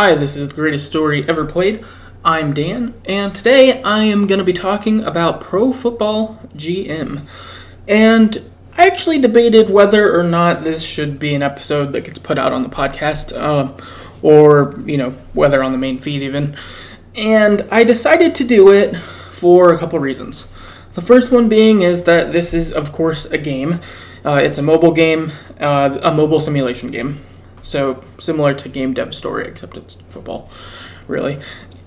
Hi, this is the greatest story ever played. I'm Dan, and today I am going to be talking about Pro Football GM. And I actually debated whether or not this should be an episode that gets put out on the podcast, uh, or, you know, whether on the main feed even. And I decided to do it for a couple reasons. The first one being is that this is, of course, a game. Uh, it's a mobile game, uh, a mobile simulation game. So similar to Game Dev Story, except it's football, really.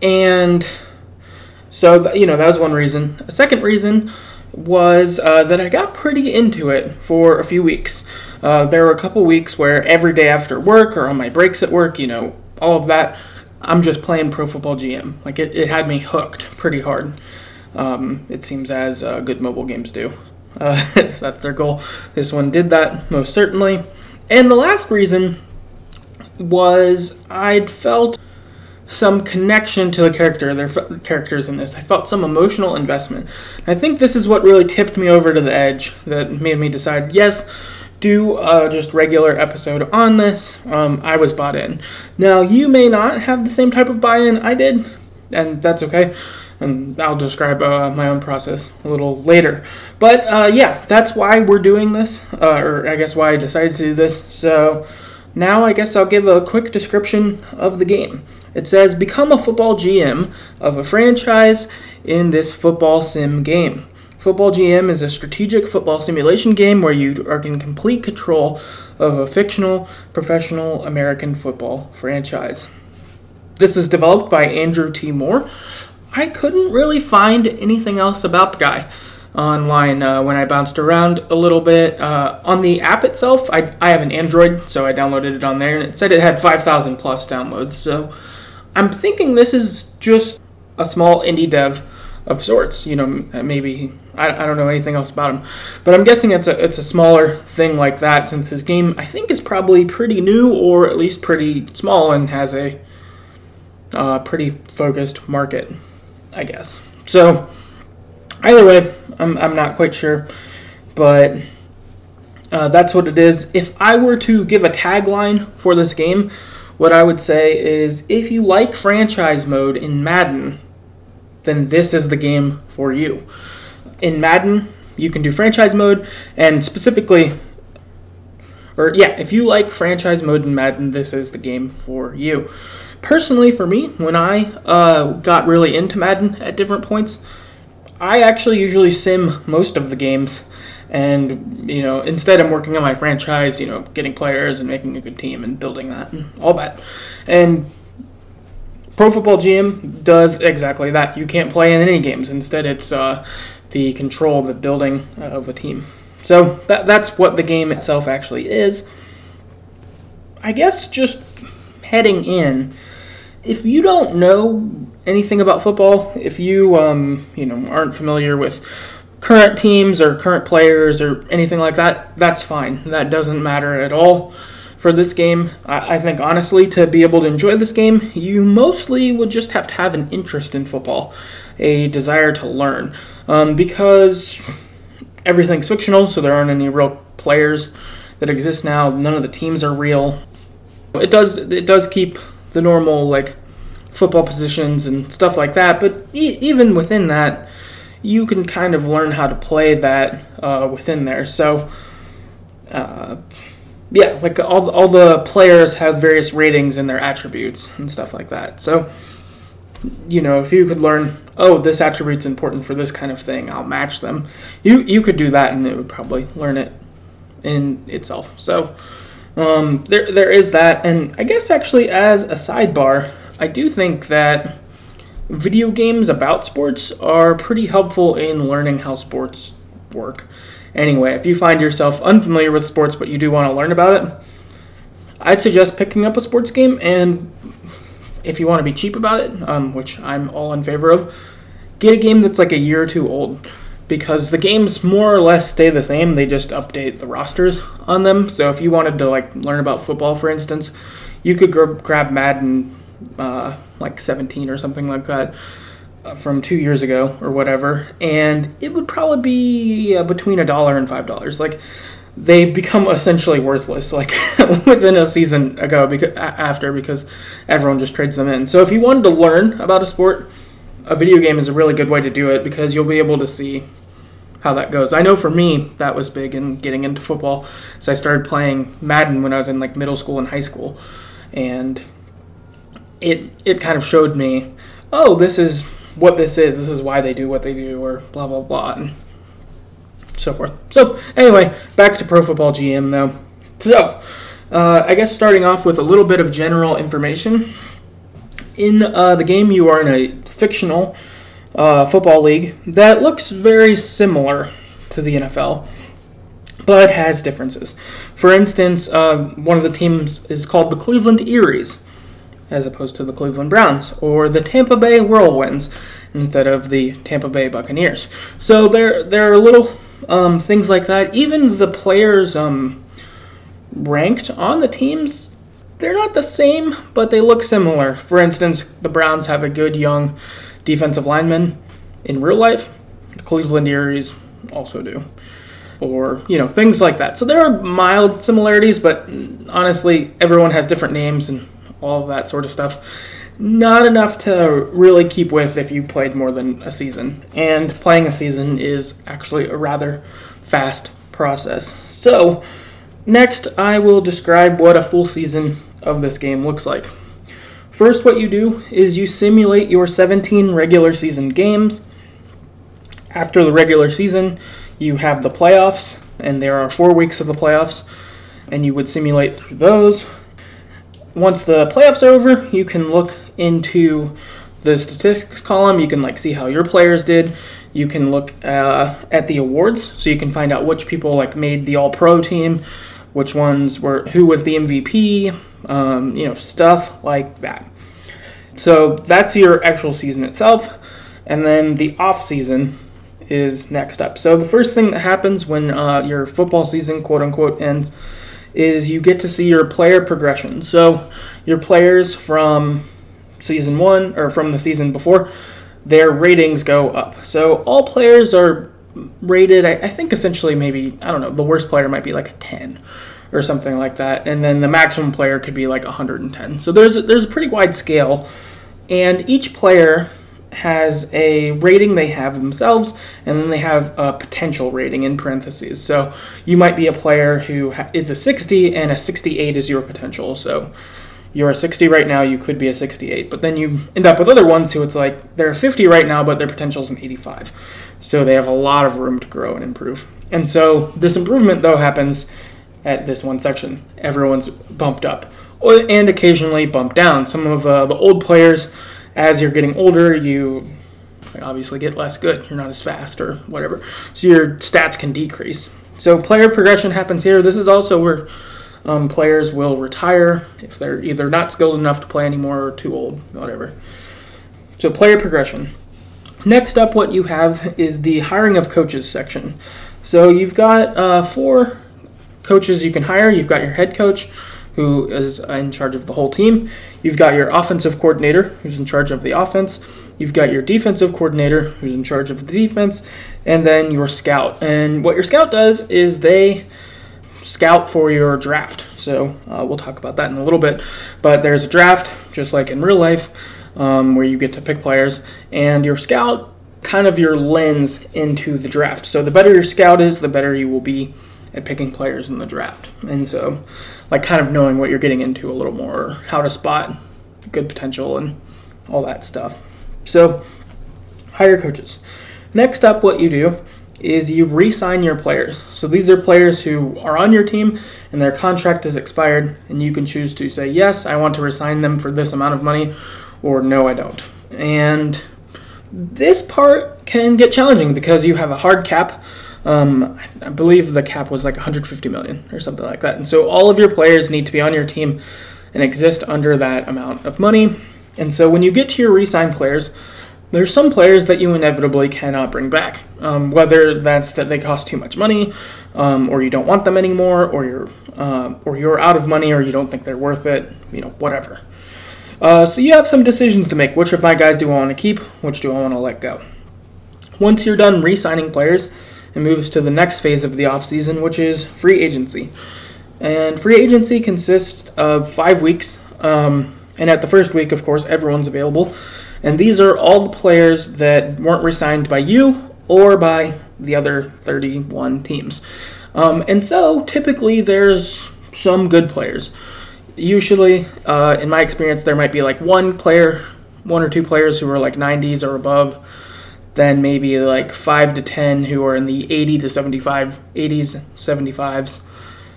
And so, you know, that was one reason. A second reason was uh, that I got pretty into it for a few weeks. Uh, there were a couple weeks where every day after work or on my breaks at work, you know, all of that, I'm just playing Pro Football GM. Like, it, it had me hooked pretty hard. Um, it seems as uh, good mobile games do. Uh, that's their goal. This one did that, most certainly. And the last reason was I'd felt some connection to the character, their f- characters in this. I felt some emotional investment. I think this is what really tipped me over to the edge that made me decide, yes, do just regular episode on this. Um, I was bought in. Now you may not have the same type of buy-in I did, and that's okay. And I'll describe uh, my own process a little later. But uh, yeah, that's why we're doing this, uh, or I guess why I decided to do this. So now I guess I'll give a quick description of the game. It says become a football GM of a franchise in this football sim game. Football GM is a strategic football simulation game where you are in complete control of a fictional professional American football franchise. This is developed by Andrew T. Moore. I couldn't really find anything else about the guy online uh, when I bounced around a little bit. Uh, on the app itself, I, I have an Android, so I downloaded it on there, and it said it had 5,000 plus downloads. So I'm thinking this is just a small indie dev of sorts. You know, maybe I, I don't know anything else about him, but I'm guessing it's a it's a smaller thing like that since his game I think is probably pretty new or at least pretty small and has a uh, pretty focused market, I guess. So either way, I'm, I'm not quite sure, but uh, that's what it is. If I were to give a tagline for this game, what I would say is if you like franchise mode in Madden, then this is the game for you. In Madden, you can do franchise mode, and specifically, or yeah, if you like franchise mode in Madden, this is the game for you. Personally, for me, when I uh, got really into Madden at different points, I actually usually sim most of the games, and you know, instead I'm working on my franchise, you know, getting players and making a good team and building that and all that. And Pro Football GM does exactly that. You can't play in any games. Instead, it's uh, the control, the building uh, of a team. So that that's what the game itself actually is. I guess just heading in, if you don't know anything about football, if you um, you know aren't familiar with current teams or current players or anything like that, that's fine. That doesn't matter at all for this game. I, I think honestly, to be able to enjoy this game, you mostly would just have to have an interest in football, a desire to learn, um, because everything's fictional, so there aren't any real players that exist now. None of the teams are real. It does it does keep the normal like football positions and stuff like that. But e- even within that, you can kind of learn how to play that uh, within there. So, uh, yeah, like all all the players have various ratings and their attributes and stuff like that. So, you know, if you could learn, oh, this attribute's important for this kind of thing, I'll match them. You you could do that, and it would probably learn it in itself. So. Um, there, there is that, and I guess actually as a sidebar, I do think that video games about sports are pretty helpful in learning how sports work. Anyway, if you find yourself unfamiliar with sports but you do want to learn about it, I'd suggest picking up a sports game. And if you want to be cheap about it, um, which I'm all in favor of, get a game that's like a year or two old because the games more or less stay the same. They just update the rosters on them. So if you wanted to like learn about football, for instance, you could gr- grab Madden uh, like 17 or something like that uh, from two years ago or whatever, and it would probably be uh, between a dollar and five dollars. Like they become essentially worthless like within a season ago because after because everyone just trades them in. So if you wanted to learn about a sport, a video game is a really good way to do it because you'll be able to see how that goes. I know for me that was big in getting into football. So I started playing Madden when I was in like middle school and high school, and it it kind of showed me, oh, this is what this is. This is why they do what they do, or blah blah blah. And so forth. So, anyway, back to Pro Football GM though. So, uh, I guess starting off with a little bit of general information. In uh, the game, you are in a fictional uh, football league that looks very similar to the NFL, but has differences. For instance, uh, one of the teams is called the Cleveland Eries, as opposed to the Cleveland Browns, or the Tampa Bay Whirlwinds instead of the Tampa Bay Buccaneers. So there, there are little um, things like that. Even the players um, ranked on the teams, they're not the same, but they look similar. For instance, the Browns have a good young defensive linemen in real life. The Cleveland Eries also do. Or, you know, things like that. So there are mild similarities, but honestly, everyone has different names and all that sort of stuff. Not enough to really keep with if you played more than a season. And playing a season is actually a rather fast process. So, next I will describe what a full season of this game looks like. First, what you do is you simulate your 17 regular season games. After the regular season, you have the playoffs, and there are four weeks of the playoffs, and you would simulate through those. Once the playoffs are over, you can look into the statistics column. You can like see how your players did. You can look uh, at the awards, so you can find out which people like made the All Pro team, which ones were who was the MVP, um, you know, stuff like that. So that's your actual season itself, and then the off season is next up. So the first thing that happens when uh, your football season, quote unquote, ends is you get to see your player progression. So your players from season one or from the season before, their ratings go up. So all players are rated, I, I think essentially maybe, I don't know, the worst player might be like a 10 or something like that. And then the maximum player could be like 110. So there's a, there's a pretty wide scale. And each player has a rating they have themselves, and then they have a potential rating in parentheses. So you might be a player who is a 60, and a 68 is your potential. So you're a 60 right now, you could be a 68. But then you end up with other ones who it's like they're a 50 right now, but their potential is an 85. So they have a lot of room to grow and improve. And so this improvement, though, happens at this one section. Everyone's bumped up and occasionally bumped down. Some of uh, the old players, as you're getting older, you obviously get less good. You're not as fast or whatever. So your stats can decrease. So player progression happens here. This is also where um, players will retire if they're either not skilled enough to play anymore or too old, whatever. So, player progression. Next up, what you have is the hiring of coaches section. So, you've got uh, four coaches you can hire. You've got your head coach, who is in charge of the whole team. You've got your offensive coordinator, who's in charge of the offense. You've got your defensive coordinator, who's in charge of the defense. And then your scout. And what your scout does is they scout for your draft. So uh, we'll talk about that in a little bit. But there's a draft, just like in real life, um, where you get to pick players, and your scout kind of your lens into the draft. So the better your scout is, the better you will be at picking players in the draft. And so, like, kind of knowing what you're getting into a little more, how to spot good potential and all that stuff. So, hire coaches. Next up, what you do is you re-sign your players. So these are players who are on your team and their contract has expired, and you can choose to say yes, I want to resign them for this amount of money, or no, I don't. And this part can get challenging because you have a hard cap. Um, I believe the cap was like 150 million or something like that, and so all of your players need to be on your team and exist under that amount of money. And so when you get to your re-sign players, there's some players that you inevitably cannot bring back. Um, whether that's that they cost too much money, um, or you don't want them anymore, or you're uh, or you're out of money, or you don't think they're worth it. You know, whatever. Uh, so you have some decisions to make. Which of my guys do I want to keep? Which do I want to let go? Once you're done re-signing players, and moves to the next phase of the offseason, which is free agency. And free agency consists of five weeks. Um, and at the first week, of course, everyone's available. And these are all the players that weren't resigned by you or by the other 31 teams. Um, and so typically there's some good players. Usually, uh, in my experience, there might be like one player, one or two players who are like 90s or above, then maybe like 5 to 10 who are in the 80 to 75, 80s, 75s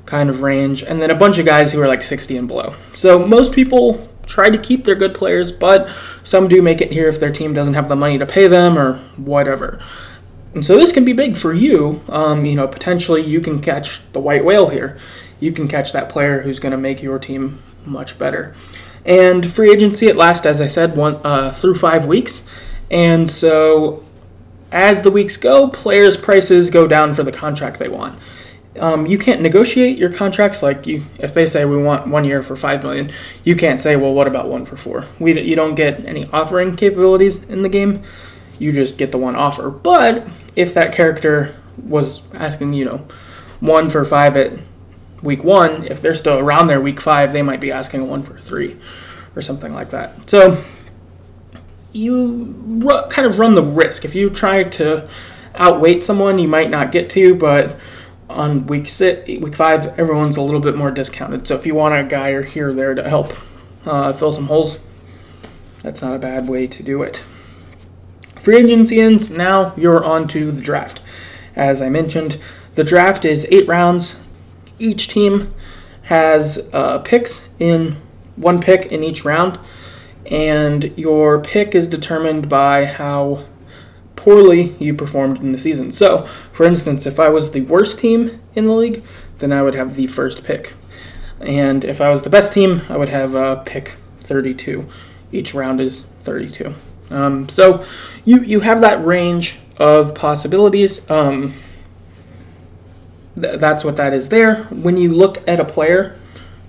kind of range, and then a bunch of guys who are like 60 and below. So most people try to keep their good players, but some do make it here if their team doesn't have the money to pay them or whatever. And so this can be big for you. Um, you know, potentially you can catch the white whale here. You can catch that player who's going to make your team much better. And free agency at last, as I said, one uh, through five weeks. And so as the weeks go, players' prices go down for the contract they want. Um, you can't negotiate your contracts like you if they say we want one year for five million you can't say well what about one for four we you don't get any offering capabilities in the game you just get the one offer but if that character was asking, you know, one for five at week one, if they're still around there week five, they might be asking one for three or something like that. So you r- kind of run the risk. If you try to outweight someone, you might not get to, but on week six, week five, everyone's a little bit more discounted. So if you want a guy or here or there to help uh, fill some holes, that's not a bad way to do it. Free agency ends. Now you're on to the draft. As I mentioned, the draft is eight rounds. Each team has uh, picks in one pick in each round, and your pick is determined by how poorly you performed in the season. So, for instance, if I was the worst team in the league, then I would have the first pick. And if I was the best team, I would have uh, pick 32. Each round is 32. Um, so you you have that range of possibilities. Um, th- that's what that is there. When you look at a player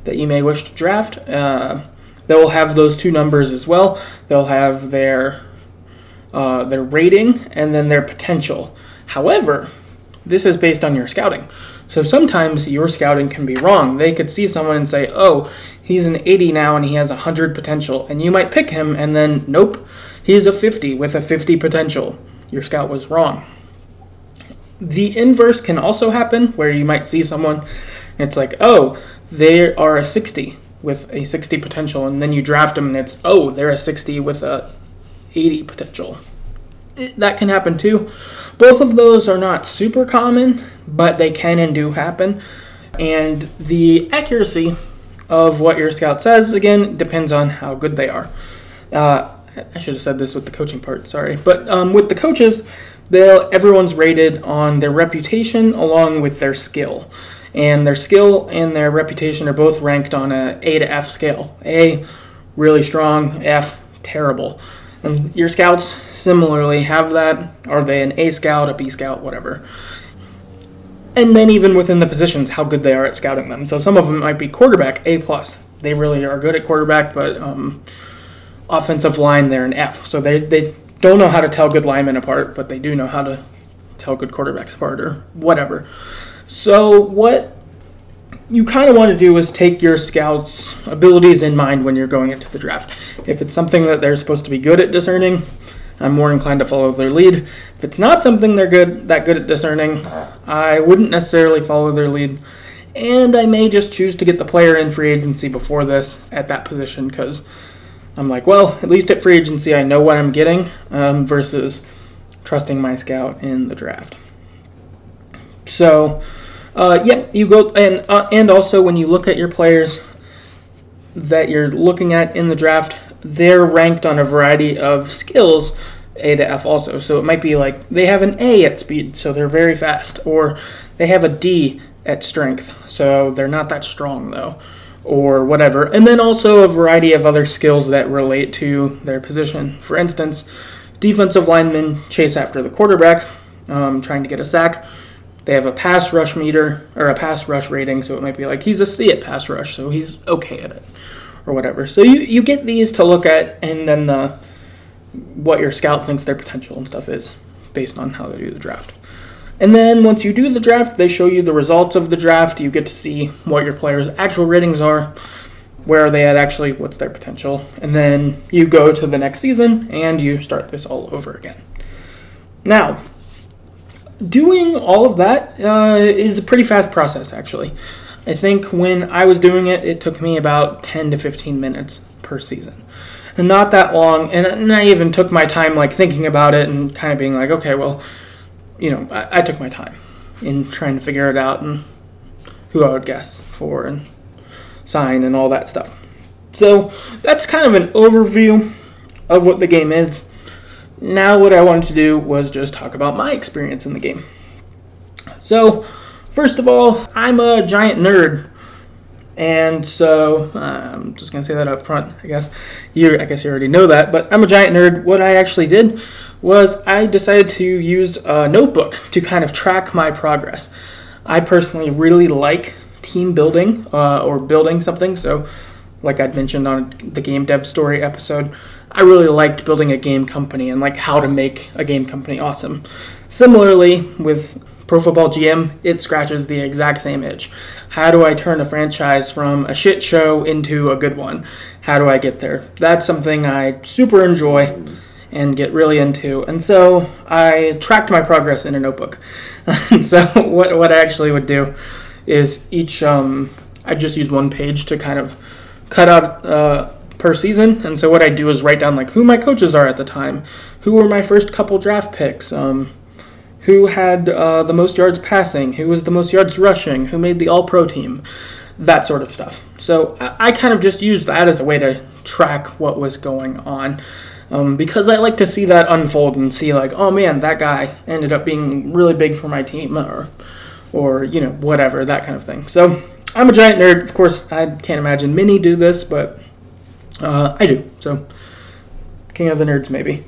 that you may wish to draft, uh, they'll have those two numbers as well. They'll have their uh, their rating and then their potential. However, this is based on your scouting. So sometimes your scouting can be wrong. They could see someone and say, "Oh, he's an 80 now and he has 100 potential," and you might pick him, and then nope, He's a 50 with a 50 potential. Your scout was wrong. The inverse can also happen where you might see someone and it's like, oh, they are a 60 with a 60 potential, and then you draft them and it's, oh, they're a 60 with a 80 potential. that can happen too. Both of those are not super common, but they can and do happen. And the accuracy of what your scout says, again, depends on how good they are. Uh, I should have said this with the coaching part. Sorry, but um, with the coaches, they'll everyone's rated on their reputation along with their skill, and their skill and their reputation are both ranked on a A to F scale. A, really strong. F, terrible. And your scouts similarly have that. Are they an A scout, a B scout, whatever? And then even within the positions, how good they are at scouting them. So some of them might be quarterback A plus. They really are good at quarterback, but um, offensive line they're an F. So they, they don't know how to tell good linemen apart, but they do know how to tell good quarterbacks apart or whatever. So what you kind of want to do is take your scouts' abilities in mind when you're going into the draft. If it's something that they're supposed to be good at discerning, I'm more inclined to follow their lead. If it's not something they're good that good at discerning, I wouldn't necessarily follow their lead. And I may just choose to get the player in free agency before this at that position because I'm like, well, at least at free agency, I know what I'm getting um, versus trusting my scout in the draft. So, uh, yeah, you go and uh, and also when you look at your players that you're looking at in the draft, they're ranked on a variety of skills, A to F also. So it might be like they have an A at speed, so they're very fast, or they have a D at strength, so they're not that strong though or whatever. And then also a variety of other skills that relate to their position. For instance, defensive linemen chase after the quarterback, um, trying to get a sack. They have a pass rush meter or a pass rush rating, so it might be like he's a C at pass rush, so he's okay at it, or whatever. So you, you get these to look at, and then the what your scout thinks their potential and stuff is based on how they do the draft. And then once you do the draft, they show you the results of the draft. You get to see what your players' actual ratings are, where are they at actually, what's their potential. And then you go to the next season and you start this all over again. Now, doing all of that uh, is a pretty fast process, actually. I think when I was doing it, it took me about 10 to 15 minutes per season. And not that long, and, I even took my time, like, thinking about it and kind of being like, okay, well, you know, I, I took my time in trying to figure it out and who I would guess for and sign and all that stuff. So that's kind of an overview of what the game is. Now, what I wanted to do was just talk about my experience in the game. So, first of all, I'm a giant nerd. And so uh, I'm just gonna say that up front. I guess you, I guess you already know that, but I'm a giant nerd. What I actually did was I decided to use a notebook to kind of track my progress. I personally really like team building uh, or building something. So, like I'd mentioned on the game dev story episode, I really liked building a game company and like how to make a game company awesome. Similarly, with Pro Football GM, it scratches the exact same itch. How do I turn a franchise from a shit show into a good one? How do I get there? That's something I super enjoy and get really into. And so I tracked my progress in a notebook. and so what what I actually would do is each um, I just use one page to kind of cut out uh, per season. And so what I do is write down like who my coaches are at the time, who were my first couple draft picks, um, who had uh, the most yards passing, who was the most yards rushing, who made the All Pro team, that sort of stuff. So I, I kind of just use that as a way to track what was going on. Um, because I like to see that unfold and see like, oh man, that guy ended up being really big for my team, or, or you know, whatever that kind of thing. So I'm a giant nerd. Of course, I can't imagine many do this, but uh, I do. So king of the nerds, maybe.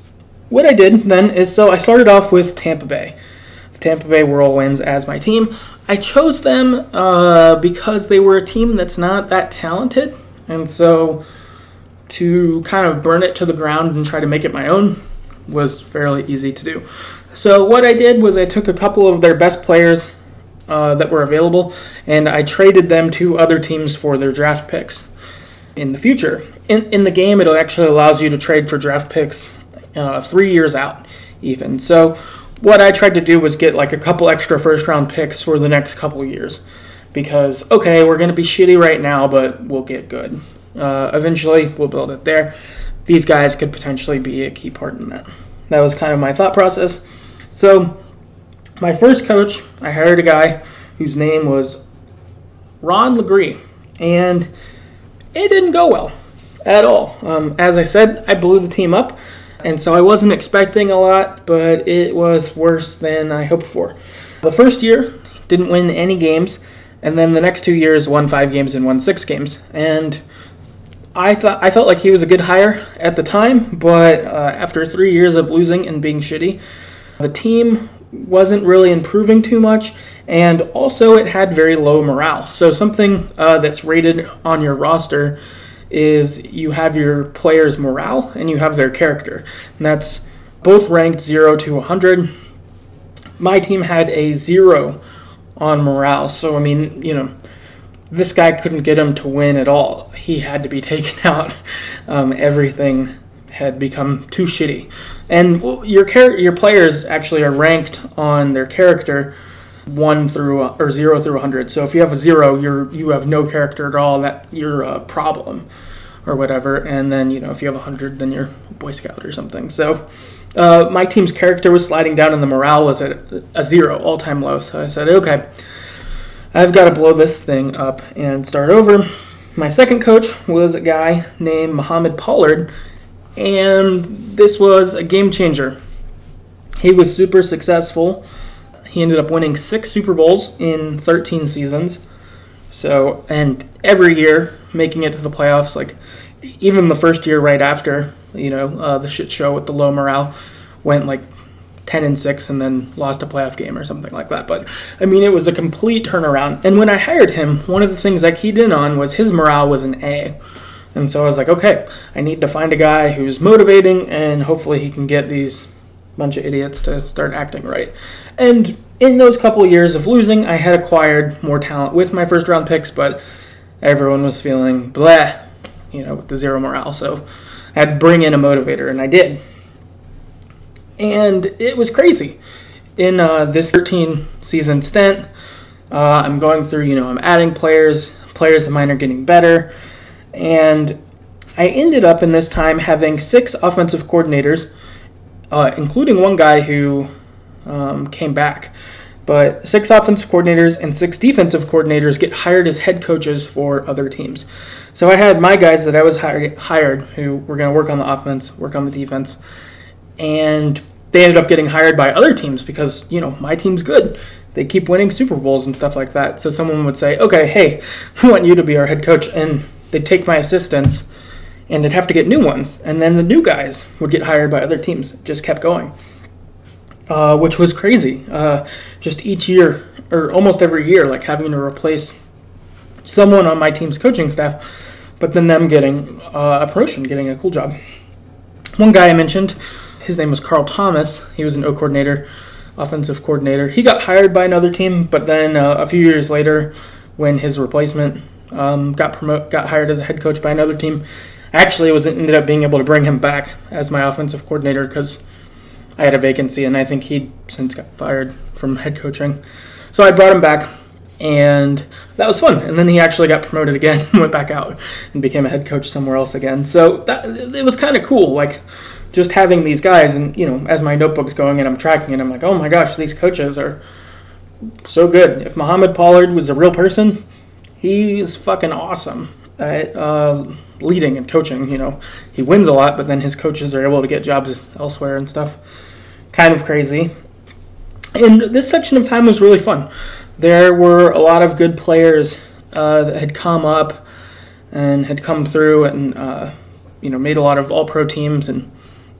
What I did then is so I started off with Tampa Bay. Tampa Bay Whirlwinds as my team. I chose them uh, because they were a team that's not that talented, and so to kind of burn it to the ground and try to make it my own was fairly easy to do. So what I did was I took a couple of their best players uh, that were available and I traded them to other teams for their draft picks in the future. In, in the game, it actually allows you to trade for draft picks uh, three years out, even. So what I tried to do was get like a couple extra first round picks for the next couple years because okay, we're going to be shitty right now, but we'll get good. Uh, eventually, we'll build it there. These guys could potentially be a key part in that. That was kind of my thought process. So, my first coach, I hired a guy whose name was Ron Legree, and it didn't go well at all. Um, as I said, I blew the team up. And so I wasn't expecting a lot, but it was worse than I hoped for. The first year, didn't win any games, and then the next two years won five games and won six games. And I thought I felt like he was a good hire at the time, but uh, after three years of losing and being shitty, the team wasn't really improving too much, and also it had very low morale. So something uh, that's rated on your roster is you have your player's morale and you have their character. And that's both ranked 0 to 100. My team had a 0 on morale. So, I mean, you know, this guy couldn't get him to win at all. He had to be taken out. Um, everything had become too shitty. And your char- your players actually are ranked on their character one through or zero through 100. So if you have a zero, you're you have no character at all. That you're a problem, or whatever. And then you know if you have a hundred, then you're a Boy Scout or something. So uh, my team's character was sliding down, and the morale was at a zero, all time low. So I said, okay, I've got to blow this thing up and start over. My second coach was a guy named Muhammad Pollard, and this was a game changer. He was super successful he ended up winning six Super Bowls in 13 seasons. So, and every year making it to the playoffs, like even the first year right after, you know, uh, the shit show with the low morale, went like 10 and 6 and then lost a playoff game or something like that. But I mean, it was a complete turnaround. And when I hired him, one of the things I keyed in on was his morale was an A. And so I was like, okay, I need to find a guy who's motivating and hopefully he can get these bunch of idiots to start acting right. And in those couple years of losing, I had acquired more talent with my first round picks, but everyone was feeling bleh, you know, with the zero morale. So I had to bring in a motivator, and I did. And it was crazy. In uh, this 13 season stint, uh, I'm going through, you know, I'm adding players, players of mine are getting better, and I ended up in this time having six offensive coordinators, uh, including one guy who um, came back. But six offensive coordinators and six defensive coordinators get hired as head coaches for other teams. So I had my guys that I was hired, hired who were going to work on the offense, work on the defense, and they ended up getting hired by other teams because you know my team's good. They keep winning Super Bowls and stuff like that. So someone would say, "Okay, hey, we want you to be our head coach," and they'd take my assistants, and they'd have to get new ones, and then the new guys would get hired by other teams. It just kept going uh, which was crazy. Uh, just each year, or almost every year, like having to replace someone on my team's coaching staff, but then them getting uh, a promotion, getting a cool job. One guy I mentioned, his name was Carl Thomas. He was an O coordinator, offensive coordinator. He got hired by another team, but then uh, a few years later, when his replacement um, got promote, got hired as a head coach by another team, actually was ended up being able to bring him back as my offensive coordinator because I had a vacancy, and I think he'd since got fired from head coaching. So I brought him back, and that was fun. And then he actually got promoted again, went back out, and became a head coach somewhere else again. So that it was kind of cool, like just having these guys. And you know, as my notebook's going and I'm tracking it, I'm like, oh my gosh, these coaches are so good. If Muhammad Pollard was a real person, he's fucking awesome at uh, leading and coaching. You know, he wins a lot, but then his coaches are able to get jobs elsewhere and stuff kind of crazy. And this section of time was really fun. There were a lot of good players uh, that had come up and had come through and uh, you know made a lot of all pro teams and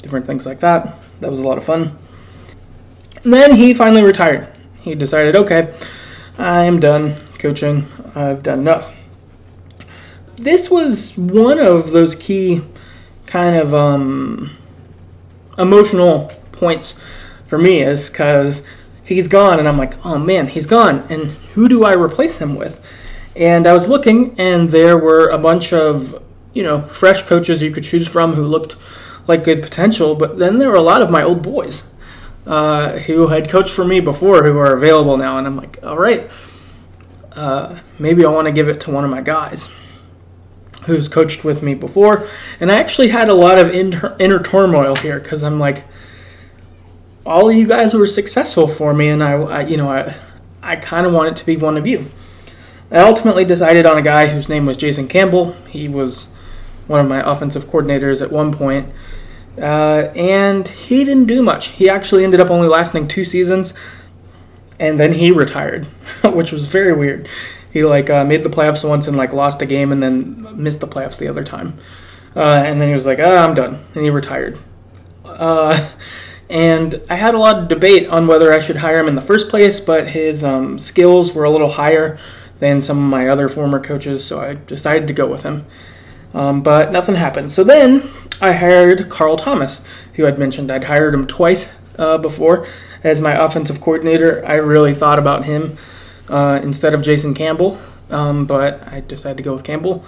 different things like that. That was a lot of fun. And then he finally retired. He decided, okay, I am done coaching. I've done enough. This was one of those key kind of um, emotional points for me is because he's gone, and I'm like, oh man, he's gone, and who do I replace him with? And I was looking, and there were a bunch of you know fresh coaches you could choose from who looked like good potential, but then there were a lot of my old boys uh, who had coached for me before who are available now, and I'm like, all right, uh, maybe I want to give it to one of my guys who's coached with me before. And I actually had a lot of inter- inner turmoil here because I'm like, all of you guys were successful for me, and I, I you know, I, I kind of wanted to be one of you. I ultimately decided on a guy whose name was Jason Campbell. He was one of my offensive coordinators at one point, uh, and he didn't do much. He actually ended up only lasting two seasons, and then he retired, which was very weird. He like uh, made the playoffs once and like lost a game, and then missed the playoffs the other time. Uh, and then he was like, oh, "I'm done," and he retired. Uh, and I had a lot of debate on whether I should hire him in the first place, but his um, skills were a little higher than some of my other former coaches, so I decided to go with him. Um, but nothing happened. So then I hired Carl Thomas, who I'd mentioned. I'd hired him twice uh, before as my offensive coordinator. I really thought about him uh, instead of Jason Campbell, um, but I decided to go with Campbell.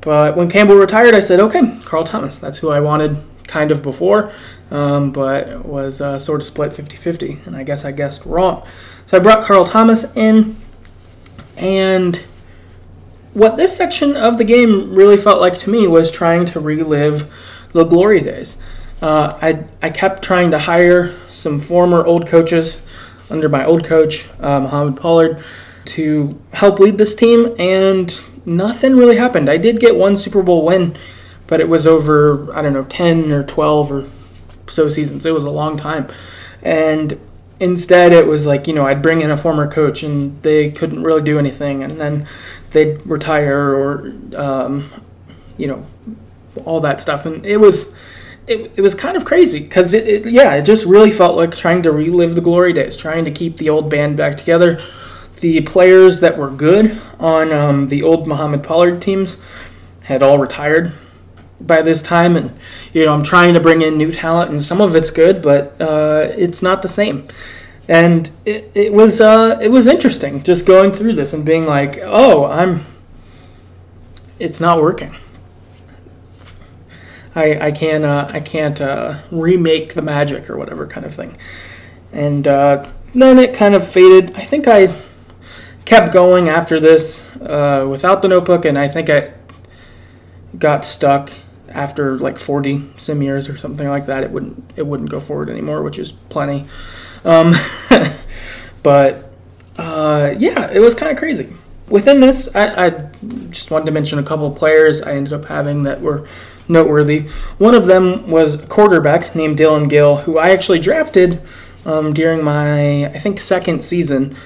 But when Campbell retired, I said, okay, Carl Thomas. That's who I wanted kind of before um, but was uh, sort of split 50 50, and I guess I guessed wrong. So I brought Carl Thomas in, and what this section of the game really felt like to me was trying to relive the glory days. Uh, I, I kept trying to hire some former old coaches under my old coach, uh, Muhammad Pollard, to help lead this team, and nothing really happened. I did get one Super Bowl win, but it was over, I don't know, 10 or 12 or so seasons. It was a long time. And instead, it was like, you know, I'd bring in a former coach and they couldn't really do anything. And then they'd retire or, um, you know, all that stuff. And it was. It, it was kind of crazy because it, it, yeah it just really felt like trying to relive the glory days trying to keep the old band back together the players that were good on um, the old Muhammad Pollard teams had all retired by this time, and you know I'm trying to bring in new talent, and some of it's good, but uh, it's not the same. and it, it was uh, it was interesting just going through this and being like, oh, I'm. It's not working. I I can't uh, I can't uh, remake the magic or whatever kind of thing, and uh, then it kind of faded. I think I kept going after this uh, without the notebook, and I think I got stuck after like 40 sim years or something like that. It wouldn't it wouldn't go forward anymore, which is plenty. Um, but uh, yeah, it was kind of crazy. Within this, I, I, just wanted to mention a couple players I ended up having that were noteworthy. One of them was a quarterback named Dylan Gill, who I actually drafted um, during my I think second season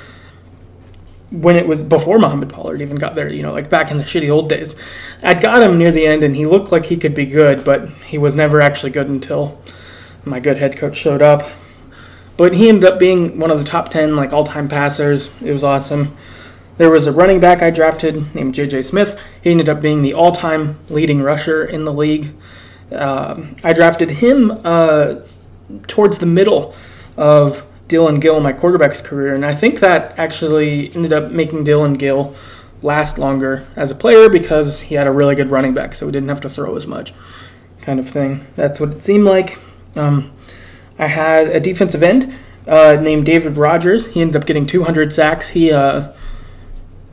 when it was before Muhammad Pollard even got there, you know, like back in the shitty old days. I'd got him near the end and he looked like he could be good, but he was never actually good until my good head coach showed up. But he ended up being one of the top 10 like all-time passers. It was awesome. There was a running back I drafted named JJ Smith. He ended up being the all-time leading rusher in the league. Uh, I drafted him uh, towards the middle of Dylan Gill in my quarterback's career, and I think that actually ended up making Dylan Gill last longer as a player because he had a really good running back, so he didn't have to throw as much, kind of thing. That's what it seemed like. Um, I had a defensive end uh, named David Rogers. He ended up getting 200 sacks. He uh,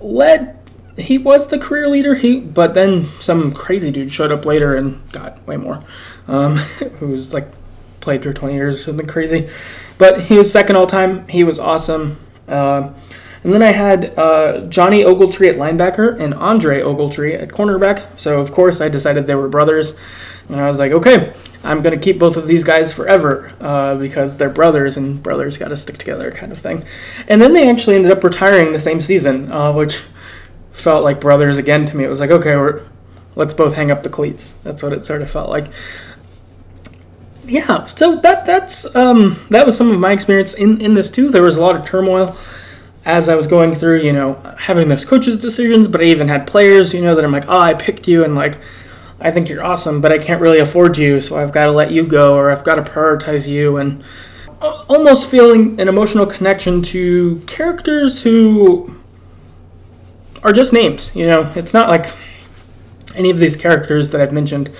led. He was the career leader. He, but then some crazy dude showed up later and got way more. Um, who was like played for 20 years or something crazy. But he was second all time. He was awesome. Uh, and then I had uh, Johnny Ogletree at linebacker and Andre Ogletree at cornerback. So, of course, I decided they were brothers. And I was like, okay, I'm going to keep both of these guys forever uh, because they're brothers and brothers got to stick together, kind of thing. And then they actually ended up retiring the same season, uh, which felt like brothers again to me. It was like, okay, let's both hang up the cleats. That's what it sort of felt like yeah, so that that's um, that was some of my experience in in this too. There was a lot of turmoil as I was going through, you know, having those coaches' decisions, but I even had players, you know, that I'm like, oh, I picked you, and like, I think you're awesome, but I can't really afford you, so I've got to let you go, or I've got to prioritize you, and almost feeling an emotional connection to characters who are just names. You know, it's not like any of these characters that I've mentioned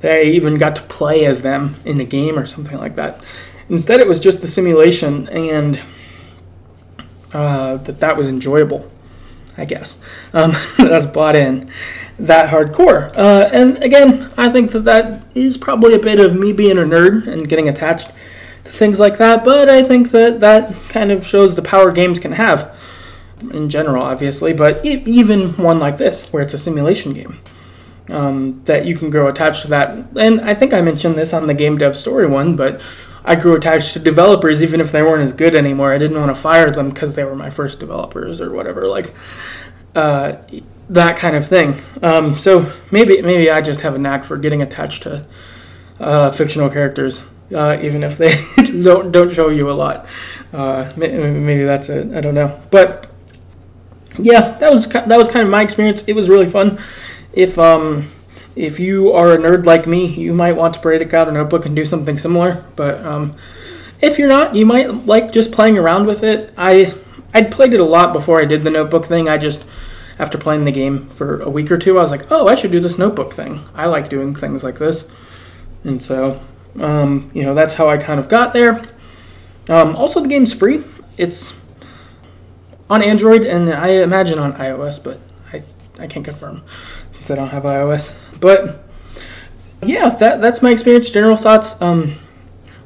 that I even got to play as them in a game or something like that. Instead, it was just the simulation, and uh, that that was enjoyable. I guess um, that I was bought in that hardcore. Uh, and again, I think that that is probably a bit of me being a nerd and getting attached to things like that. But I think that that kind of shows the power games can have in general, obviously. But even one like this, where it's a simulation game um, that you can grow attached to that. And I think I mentioned this on the game dev story one, but I grew attached to developers even if they weren't as good anymore. I didn't want to fire them because they were my first developers or whatever, like uh, that kind of thing. Um, so maybe maybe I just have a knack for getting attached to uh, fictional characters, uh, even if they don't don't show you a lot. Uh, maybe that's it. I don't know, but yeah, that was that was kind of my experience. It was really fun if um, if you are a nerd like me, you might want to break out a notebook and do something similar. But um, if you're not, you might like just playing around with it. I I'd played it a lot before I did the notebook thing. I just after playing the game for a week or two, I was like, oh, I should do this notebook thing. I like doing things like this, and so um, you know that's how I kind of got there. Um, also, the game's free. It's on Android and I imagine on iOS, but I I can't confirm since I don't have iOS. But yeah, that that's my experience. General thoughts. Um,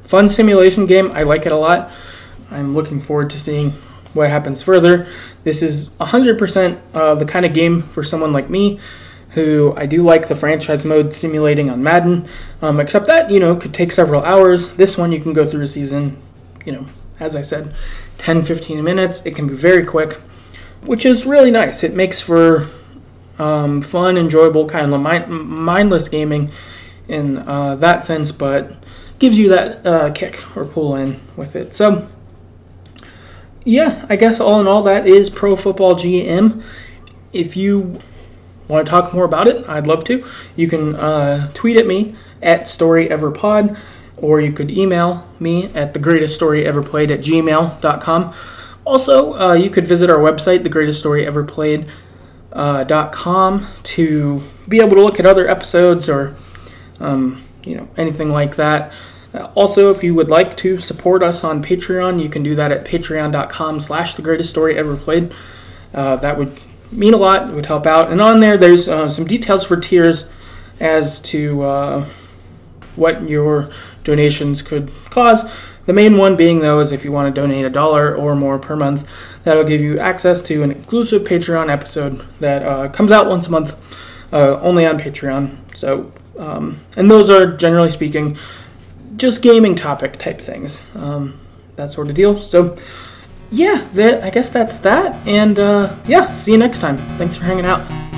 fun simulation game. I like it a lot. I'm looking forward to seeing what happens further. This is 100% uh, the kind of game for someone like me who I do like the franchise mode simulating on Madden, um, except that, you know, could take several hours. This one you can go through a season, you know, as I said, 10 15 minutes. It can be very quick, which is really nice. It makes for um, fun, enjoyable, kind of mind- mindless gaming in uh, that sense, but gives you that uh, kick or pull in with it. So, yeah, I guess all in all, that is Pro Football GM. If you want to talk more about it, I'd love to. You can uh, tweet at me at StoryEverPod or you could email me at thegreateststoryeverplayed at gmail.com. Also, uh, you could visit our website, thegreateststoryeverplayed.com, uh, to be able to look at other episodes or um, you know anything like that. Also, if you would like to support us on Patreon, you can do that at patreon.com slash the greatest story ever played. Uh, that would mean a lot. It would help out. And on there, there's uh, some details for tiers as to uh, what your donations could cause. The main one being, though, is if you want to donate a dollar or more per month, that'll give you access to an exclusive Patreon episode that uh, comes out once a month, uh, only on Patreon. So, um, and those are generally speaking just gaming topic type things, um, that sort of deal. So, yeah, that, I guess that's that. And uh, yeah, see you next time. Thanks for hanging out.